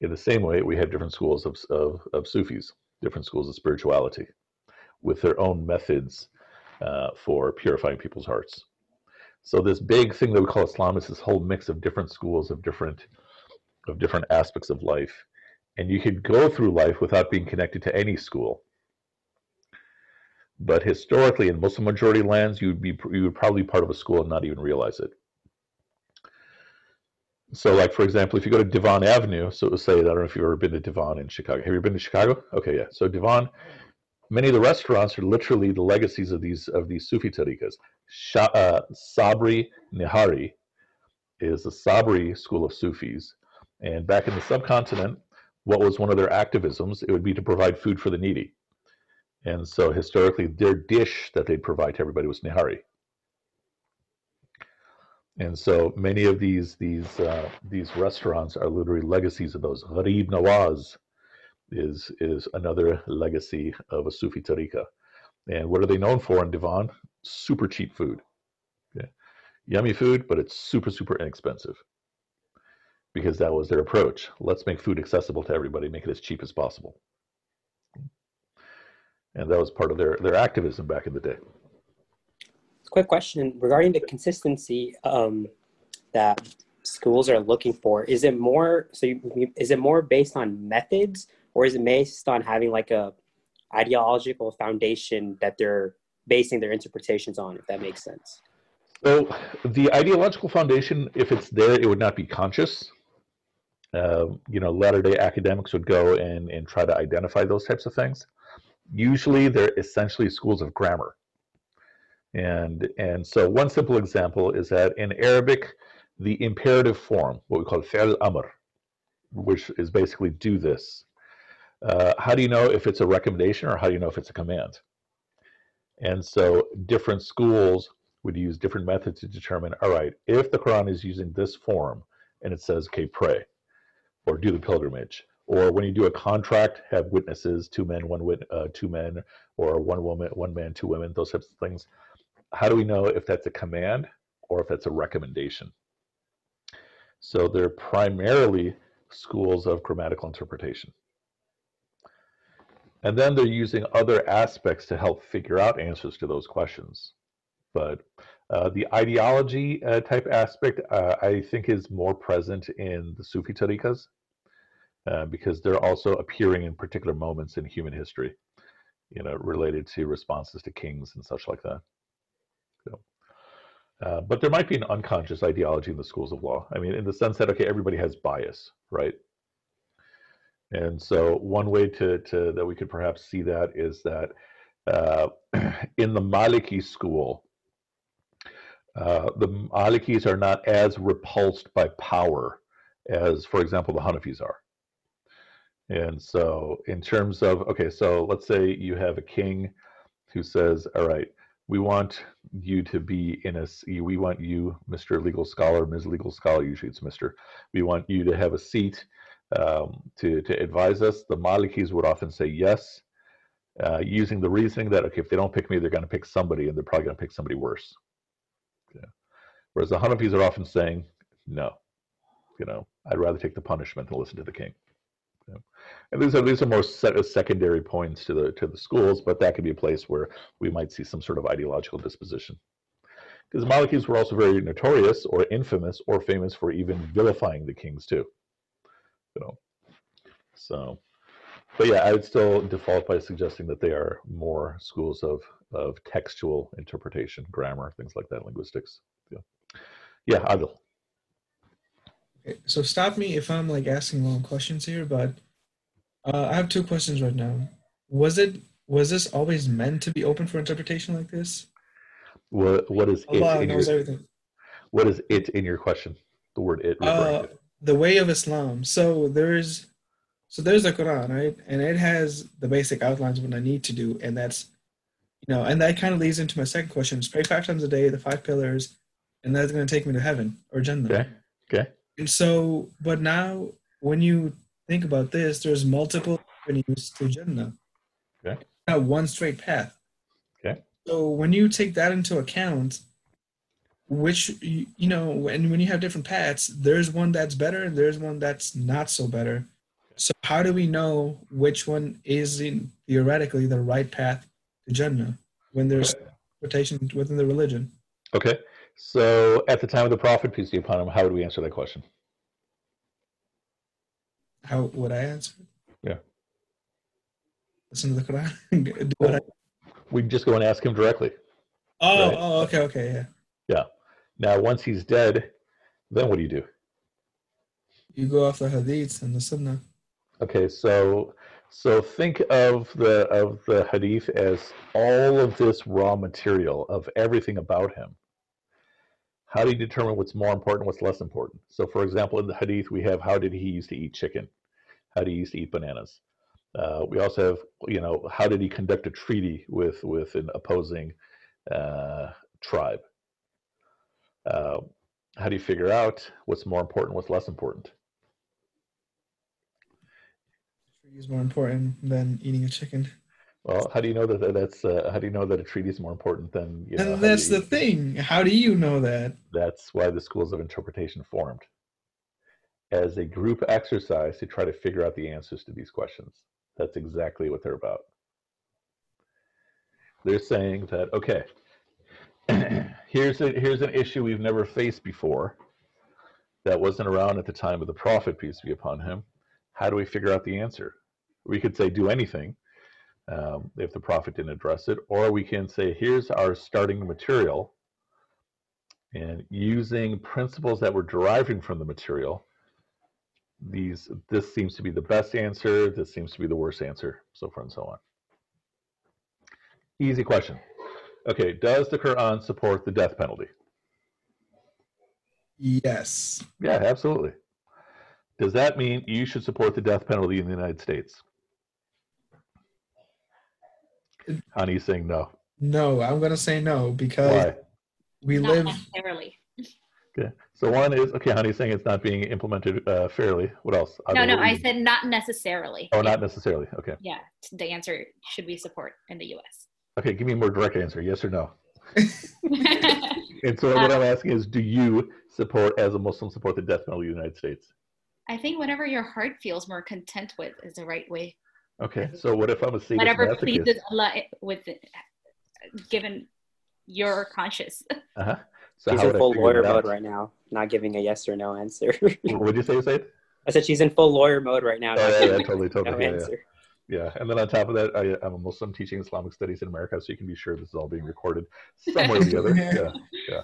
In the same way, we have different schools of, of, of Sufis, different schools of spirituality, with their own methods uh, for purifying people's hearts. So this big thing that we call Islam is this whole mix of different schools of different of different aspects of life, and you could go through life without being connected to any school. But historically, in Muslim majority lands, you would be you would probably be part of a school and not even realize it. So, like for example, if you go to Devon Avenue, so it was say I don't know if you've ever been to Devon in Chicago. Have you been to Chicago? Okay, yeah. So Devon, many of the restaurants are literally the legacies of these of these Sufi tariqas. uh, Sabri Nihari is the Sabri school of Sufis, and back in the subcontinent, what was one of their activisms? It would be to provide food for the needy. And so historically, their dish that they'd provide to everybody was nihari. And so many of these these uh, these restaurants are literally legacies of those. Gharib Nawaz is is another legacy of a Sufi tariqa. And what are they known for in Devon? Super cheap food. Okay. Yummy food, but it's super, super inexpensive. Because that was their approach. Let's make food accessible to everybody, make it as cheap as possible and that was part of their their activism back in the day. Quick question regarding the consistency um, that schools are looking for. Is it more so? You, is it more based on methods, or is it based on having like a ideological foundation that they're basing their interpretations on? If that makes sense. So the ideological foundation, if it's there, it would not be conscious. Uh, you know, latter day academics would go and, and try to identify those types of things usually they're essentially schools of grammar. And, and so one simple example is that in Arabic, the imperative form, what we call fi'l amr, which is basically do this. Uh, how do you know if it's a recommendation or how do you know if it's a command? And so different schools would use different methods to determine, all right, if the Quran is using this form and it says, okay, pray or do the pilgrimage, or when you do a contract, have witnesses, two men, one wit, uh, two men, or one woman, one man, two women, those types of things. How do we know if that's a command or if that's a recommendation? So they're primarily schools of grammatical interpretation. And then they're using other aspects to help figure out answers to those questions. But uh, the ideology uh, type aspect, uh, I think, is more present in the Sufi tariqas uh, because they're also appearing in particular moments in human history, you know, related to responses to kings and such like that. So, uh, but there might be an unconscious ideology in the schools of law. I mean, in the sense that okay, everybody has bias, right? And so one way to, to that we could perhaps see that is that uh, in the Maliki school, uh, the Malikis are not as repulsed by power as, for example, the Hanafis are. And so, in terms of, okay, so let's say you have a king who says, all right, we want you to be in a, we want you, Mr. Legal Scholar, Ms. Legal Scholar, usually it's Mr. We want you to have a seat um, to, to advise us. The Malikis would often say yes, uh, using the reasoning that, okay, if they don't pick me, they're going to pick somebody, and they're probably going to pick somebody worse. Yeah. Whereas the Hanafis are often saying, no, you know, I'd rather take the punishment than listen to the king. And these are these are more secondary points to the to the schools, but that could be a place where we might see some sort of ideological disposition. Because the Malikis were also very notorious, or infamous, or famous for even vilifying the kings too. You know, so, but yeah, I would still default by suggesting that they are more schools of of textual interpretation, grammar, things like that, linguistics. Yeah, yeah, Adil. So stop me if I'm like asking long questions here, but uh, I have two questions right now. Was it was this always meant to be open for interpretation like this? What what is Allah knows your, everything. What is it in your question? The word it. Uh, the way of Islam. So there's so there's the Quran, right? And it has the basic outlines of what I need to do, and that's you know, and that kind of leads into my second question: is pray five times a day, the five pillars, and that's going to take me to heaven or Jannah. Okay. Okay. And so, but now when you think about this, there's multiple avenues to Jannah. Okay. Not one straight path. Okay. So when you take that into account, which you, you know, and when you have different paths, there's one that's better and there's one that's not so better. So how do we know which one is in theoretically the right path to Jannah when there's rotation within the religion? Okay. So at the time of the Prophet, peace be upon him, how would we answer that question? How would I answer? Yeah. Listen to the Quran. Do what I... We just go and ask him directly. Oh, right? oh, okay, okay, yeah. Yeah. Now, once he's dead, then what do you do? You go off the hadiths and the sunnah. Okay, so so think of the of the hadith as all of this raw material of everything about him how do you determine what's more important, what's less important? So, for example, in the hadith, we have how did he used to eat chicken? How did he used to eat bananas? Uh, we also have, you know, how did he conduct a treaty with with an opposing uh, tribe? Uh, how do you figure out what's more important, what's less important? Is more important than eating a chicken. Well, how do you know that that's uh, how do you know that a treaty is more important than you know? That's the thing. How do you know that? That's why the schools of interpretation formed as a group exercise to try to figure out the answers to these questions. That's exactly what they're about. They're saying that okay, here's a here's an issue we've never faced before that wasn't around at the time of the prophet peace be upon him. How do we figure out the answer? We could say do anything um, if the prophet didn't address it, or we can say, here's our starting material, and using principles that we're deriving from the material, these this seems to be the best answer, this seems to be the worst answer, so far and so on. Easy question. Okay, does the Quran support the death penalty? Yes. Yeah, absolutely. Does that mean you should support the death penalty in the United States? Honey's saying no. No, I'm going to say no because Why? we not live necessarily. Okay, so one is okay. Honey, saying it's not being implemented uh, fairly. What else? No, no, I said not necessarily. Oh, not necessarily. Okay. Yeah, the answer should we support in the U.S. Okay, give me a more direct answer. Yes or no. and so what I'm asking is, do you support, as a Muslim, support the death penalty in the United States? I think whatever your heart feels more content with is the right way Okay, so what if I'm a sadist Whatever pleases Allah with given your conscious. Uh-huh. So she's in full lawyer mode right now, not giving a yes or no answer. what did you say, Said? I said she's in full lawyer mode right now. Oh, yeah, yeah, totally, totally. No yeah, answer. Yeah. yeah, and then on top of that, I, am a Muslim teaching Islamic studies in America, so you can be sure this is all being recorded somewhere or the other. Yeah, yeah.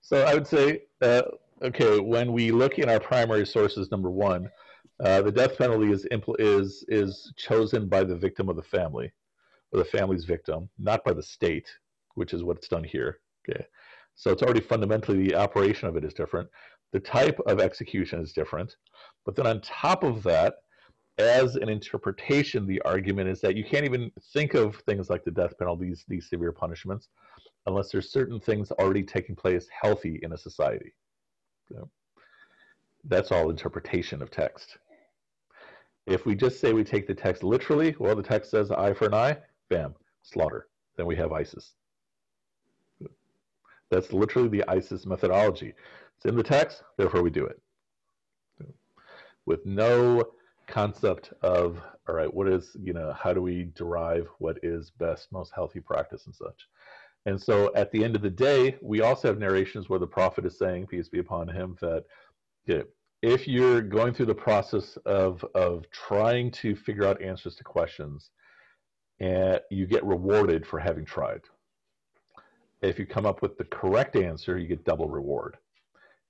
So I would say, uh, okay, when we look in our primary sources, number one, uh, the death penalty is impl- is is chosen by the victim of the family, or the family's victim, not by the state, which is what's done here. Okay, so it's already fundamentally the operation of it is different. The type of execution is different, but then on top of that, as an interpretation, the argument is that you can't even think of things like the death penalty, these, these severe punishments, unless there's certain things already taking place healthy in a society. That's all interpretation of text. If we just say we take the text literally, well, the text says eye for an eye, bam, slaughter. Then we have ISIS. That's literally the ISIS methodology. It's in the text, therefore we do it. With no concept of, all right, what is, you know, how do we derive what is best, most healthy practice and such. And so at the end of the day, we also have narrations where the prophet is saying, peace be upon him, that you know, if you're going through the process of, of trying to figure out answers to questions, and you get rewarded for having tried. If you come up with the correct answer, you get double reward.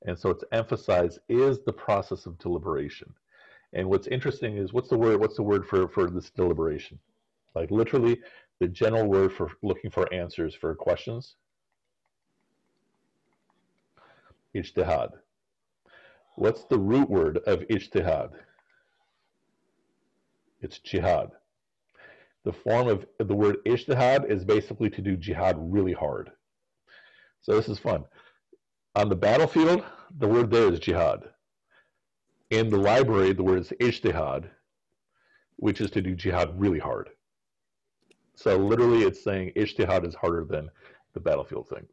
And so it's emphasized is the process of deliberation. And what's interesting is what's the word what's the word for, for this deliberation? Like literally the general word for looking for answers for questions? Ijtihad. What's the root word of ijtihad? It's jihad. The form of the word ijtihad is basically to do jihad really hard. So this is fun. On the battlefield, the word there is jihad. In the library, the word is ijtihad, which is to do jihad really hard. So literally, it's saying ijtihad is harder than the battlefield thing.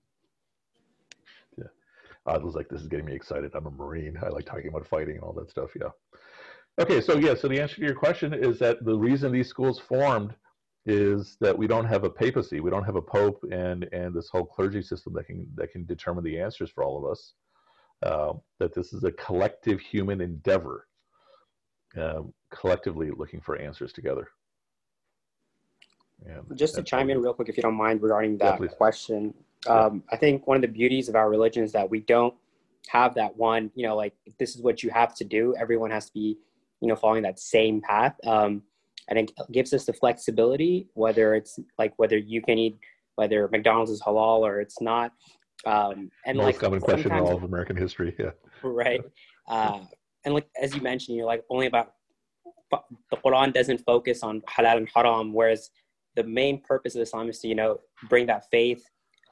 I was like, this is getting me excited. I'm a Marine. I like talking about fighting and all that stuff. Yeah. Okay, so yeah, so the answer to your question is that the reason these schools formed is that we don't have a papacy, we don't have a pope, and and this whole clergy system that can that can determine the answers for all of us. Uh, that this is a collective human endeavor, uh, collectively looking for answers together. And Just to chime in real quick, if you don't mind, regarding that yeah, question, um, I think one of the beauties of our religion is that we don't have that one, you know, like this is what you have to do. Everyone has to be, you know, following that same path. Um, and it gives us the flexibility, whether it's like whether you can eat, whether McDonald's is halal or it's not. Um, and Most like common question in all of American history, yeah. Right. Uh, and like as you mentioned, you're like only about the Quran doesn't focus on halal and haram, whereas the main purpose of Islam is to you know bring that faith,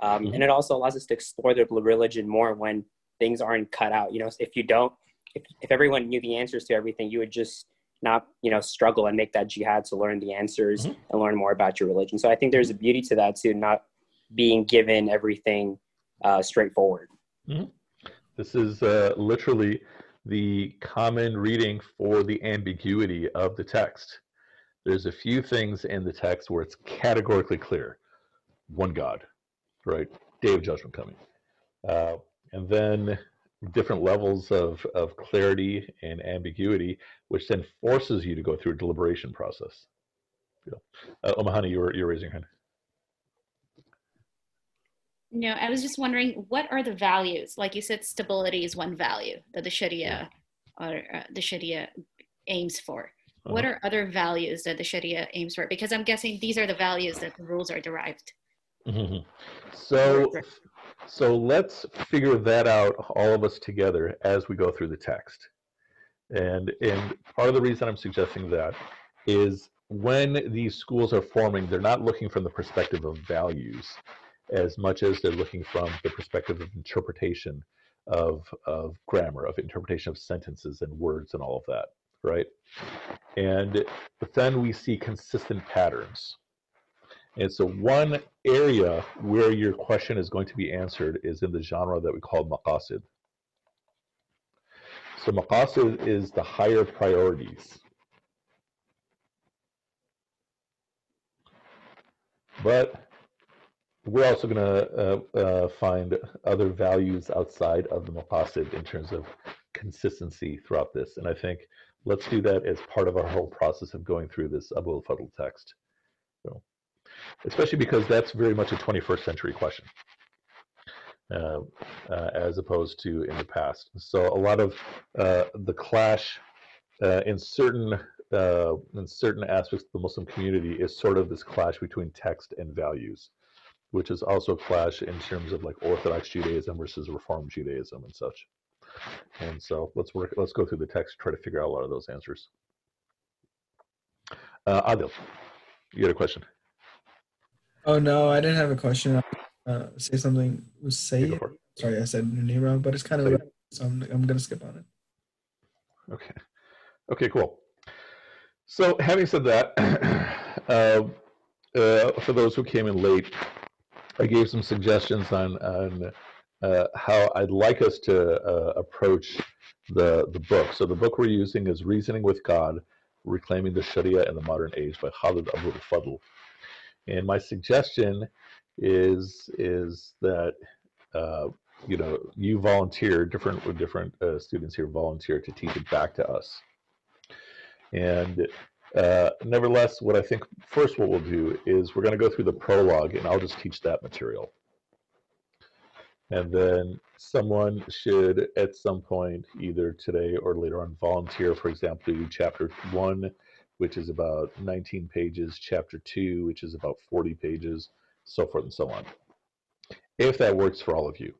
um, mm-hmm. and it also allows us to explore the religion more when things aren't cut out. You know, if you don't, if if everyone knew the answers to everything, you would just not you know struggle and make that jihad to learn the answers mm-hmm. and learn more about your religion so i think there's a beauty to that too not being given everything uh, straightforward mm-hmm. this is uh, literally the common reading for the ambiguity of the text there's a few things in the text where it's categorically clear one god right day of judgment coming uh, and then different levels of, of clarity and ambiguity, which then forces you to go through a deliberation process. Yeah. Uh, Omahani, you were, you were raising your hand. No, I was just wondering, what are the values? Like you said, stability is one value that the Sharia or uh, the Sharia aims for. Uh-huh. What are other values that the Sharia aims for? Because I'm guessing these are the values that the rules are derived. Mm-hmm. So, so let's figure that out, all of us together, as we go through the text. And, and part of the reason I'm suggesting that is when these schools are forming, they're not looking from the perspective of values as much as they're looking from the perspective of interpretation of, of grammar, of interpretation of sentences and words and all of that, right? And but then we see consistent patterns. And so one area where your question is going to be answered is in the genre that we call maqasid. So maqasid is the higher priorities. But we're also going to uh, uh, find other values outside of the maqasid in terms of consistency throughout this. And I think let's do that as part of our whole process of going through this Abou El Fadl text. So especially because that's very much a 21st century question. Uh, uh, as opposed to in the past. So a lot of uh, the clash uh, in certain uh, in certain aspects of the Muslim community is sort of this clash between text and values, which is also a clash in terms of like Orthodox Judaism versus Reform Judaism and such. And so let's work. Let's go through the text, to try to figure out a lot of those answers. Uh, Adil, you had a question. Oh no, I didn't have a question. Uh, say something. Say Sorry, I said your name wrong, but it's kind of so I'm I'm gonna skip on it. Okay. Okay, cool. So, having said that, uh, uh, for those who came in late, I gave some suggestions on, on uh, how I'd like us to uh, approach the, the book. So, the book we're using is Reasoning with God Reclaiming the Sharia in the Modern Age by Khaled Abou El Fadl. And my suggestion is, is that uh, you know, you volunteer, different with different uh, students here volunteer to teach it back to us. And uh, nevertheless, what I think first what we'll do is we're going to go through the prologue, and I'll just teach that material. And then someone should, at some point, either today or later on, volunteer, for example, to do chapter one, which is about 19 pages, chapter two, which is about 40 pages, so forth and so on. If that works for all of you.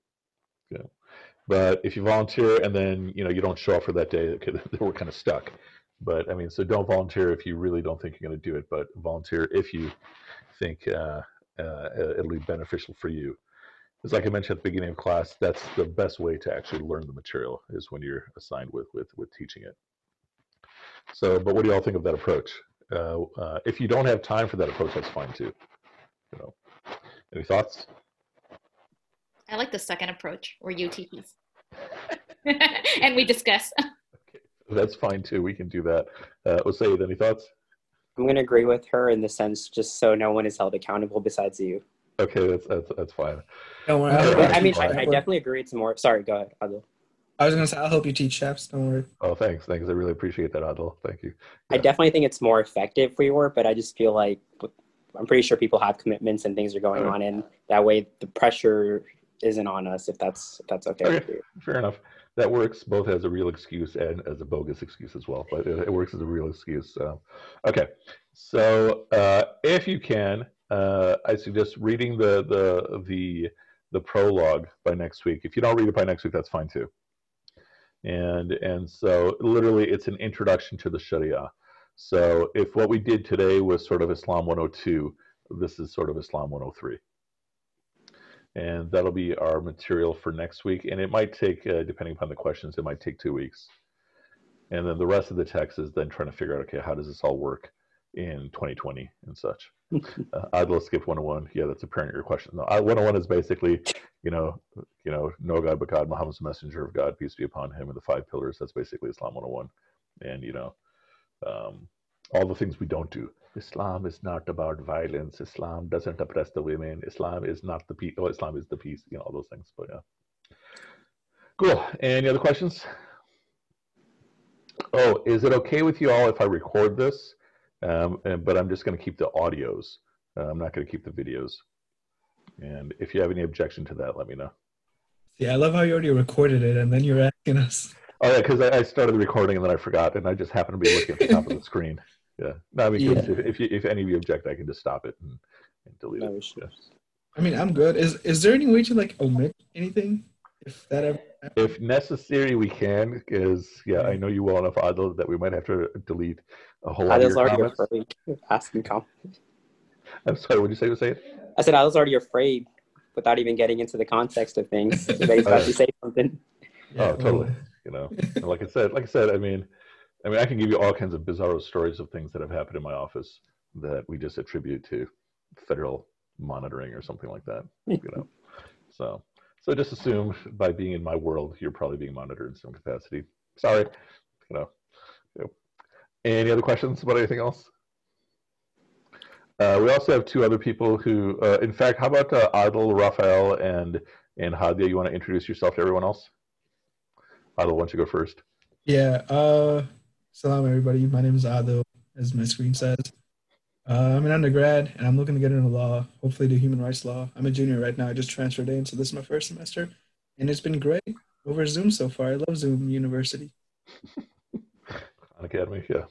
But if you volunteer and then you know you don't show up for that day, we're kind of stuck. But I mean, so don't volunteer if you really don't think you're going to do it. But volunteer if you think uh, uh, it'll be beneficial for you. It's like I mentioned at the beginning of class. That's the best way to actually learn the material is when you're assigned with with with teaching it. So, but what do y'all think of that approach? Uh, uh if you don't have time for that approach, that's fine too. You know, any thoughts? I like the second approach where you teach and we discuss. okay. That's fine too. We can do that. Uh, Usaid, any thoughts? I'm going to agree with her in the sense just so no one is held accountable besides you. Okay, that's that's, that's fine. Don't. I, I mean, I, I, definitely agree. It's more. Sorry, go ahead, Adil. I was going to say, I'll help you teach chefs. Don't worry. Oh, thanks. Thanks. I really appreciate that, Adil. Thank you. Yeah. I definitely think it's more effective for your work, but I just feel like I'm pretty sure people have commitments and things are going on, and that way the pressure isn't on us if that's if that's okay, okay. Fair enough. That works both as a real excuse and as a bogus excuse as well, but it, it works as a real excuse. So, okay. So uh, if you can, uh, I suggest reading the the the the prologue by next week. If you don't read it by next week, that's fine too. And and so literally, it's an introduction to the Sharia. So if what we did today was sort of Islam 102, this is sort of Islam 103 and that'll be our material for next week. And it might take, uh, depending upon the questions, it might take two weeks. And then the rest of the text is then trying to figure out, okay, how does this all work in 2020 and such? uh, I'd skip 101. Yeah, that's apparent your question. No, 101 is basically, you know, you know, no God but God, Muhammad's the messenger of God, peace be upon him, and the five pillars. That's basically Islam 101. And, you know, um, all the things we don't do. Islam is not about violence. Islam doesn't oppress the women. Islam is not the peace. Oh, Islam is the peace. You know all those things. But yeah, cool. Any other questions? Oh, is it okay with you all if I record this? Um, and, but I'm just going to keep the audios. Uh, I'm not going to keep the videos. And if you have any objection to that, let me know. Yeah, I love how you already recorded it and then you're asking us. Oh yeah, because I, I started the recording and then I forgot, and I just happened to be looking at the top of the screen. Yeah. No, I mean, yeah. if, if, you, if any of you object, I can just stop it and, and delete no, it. Yeah. I mean, I'm good. Is is there any way to like omit anything? If that ever happens? If necessary, we can. Because yeah, I know you well enough, Adil, that we might have to delete a whole lot of your already comments. afraid asking comments. I'm sorry. What did you say? Was say it? I said I was already afraid without even getting into the context of things. He's about to oh. say something. Oh, totally. You know, like I said, like I said, I mean, I mean, I can give you all kinds of bizarre stories of things that have happened in my office that we just attribute to federal monitoring or something like that. you know, so so just assume by being in my world, you're probably being monitored in some capacity. Sorry, you know. Any other questions about anything else? Uh, we also have two other people who, uh, in fact, how about uh, Adil, Rafael, and and Hadia? You want to introduce yourself to everyone else? Adil, why don't you go first? Yeah. Uh, Salam, everybody. My name is Adil, as my screen says. Uh, I'm an undergrad, and I'm looking to get into law, hopefully do human rights law. I'm a junior right now. I just transferred in, so this is my first semester, and it's been great over Zoom so far. I love Zoom University. Khan Academy, yeah.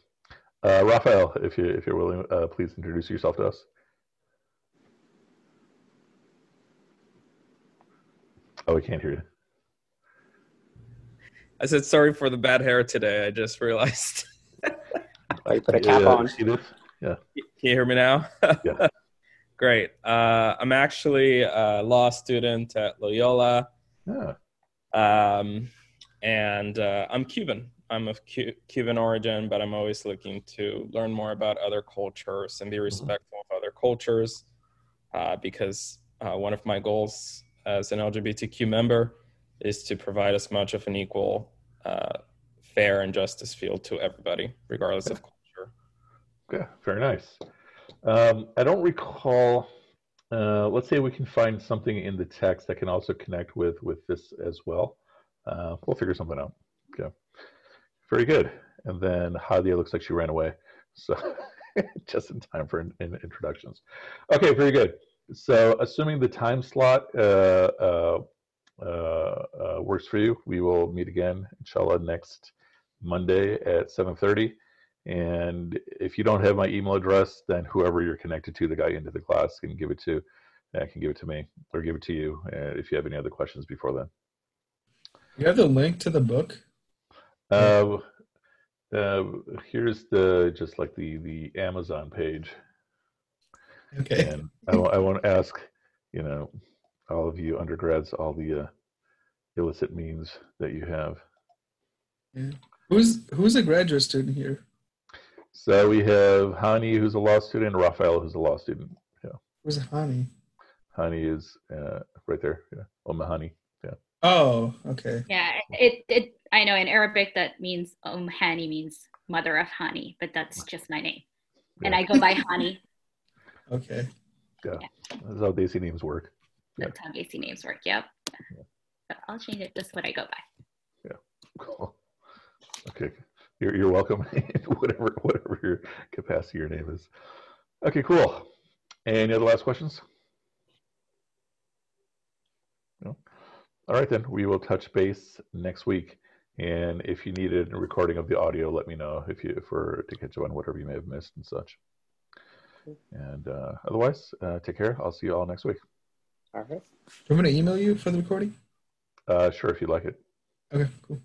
Uh, Raphael, if you if you're willing, uh, please introduce yourself to us. Oh, we can't hear you. I said sorry for the bad hair today. I just realized. I put a cap yeah, on. Yeah. Can you hear me now? yeah. Great. Uh, I'm actually a law student at Loyola. Yeah. Um, and uh, I'm Cuban. I'm of Cu- Cuban origin, but I'm always looking to learn more about other cultures and be respectful of other cultures uh, because uh, one of my goals as an LGBTQ member is to provide as much of an equal, uh, fair, and justice field to everybody, regardless of culture. Okay, very nice. Um, I don't recall. Uh, let's say we can find something in the text that can also connect with with this as well. Uh, we'll figure something out. Okay. Very good. And then Hadia looks like she ran away. So just in time for in, in introductions. Okay, very good. So assuming the time slot uh, uh, uh, uh works for you, we will meet again, inshallah, next Monday at 7.30. And if you don't have my email address, then whoever you're connected to the guy into the class can give it to, uh, can give it to me or give it to you uh, if you have any other questions before then. You have the link to the book? Uh, uh, here's the just like the the Amazon page. Okay. And I, to ask, you know, all of you undergrads, all the uh, illicit means that you have. Yeah. Who's who's a graduate student here? So we have Hani, who's a law student, and Raphael, who's a law student. Yeah. Who's Hani? Hani is uh, right there. Yeah. Omahani. Yeah. Oh, okay. Yeah, it, it I know in Arabic that means Um Hani means mother of Hani, but that's just my name. And I go by Hani. Okay. Yeah. That's how Desi names work. That's how Desi names work. Yep. So I'll change it. That's what I go by. Yeah. Cool. Okay. You're, you're welcome. whatever whatever your capacity your name is. Okay. Cool. Any other last questions? No. All right then. We will touch base next week. And if you needed a recording of the audio, let me know if you for to catch up on whatever you may have missed and such. And uh, otherwise, uh, take care. I'll see you all next week. All right. Do you want me to email you for the recording? Uh, sure, if you like it. Okay, cool.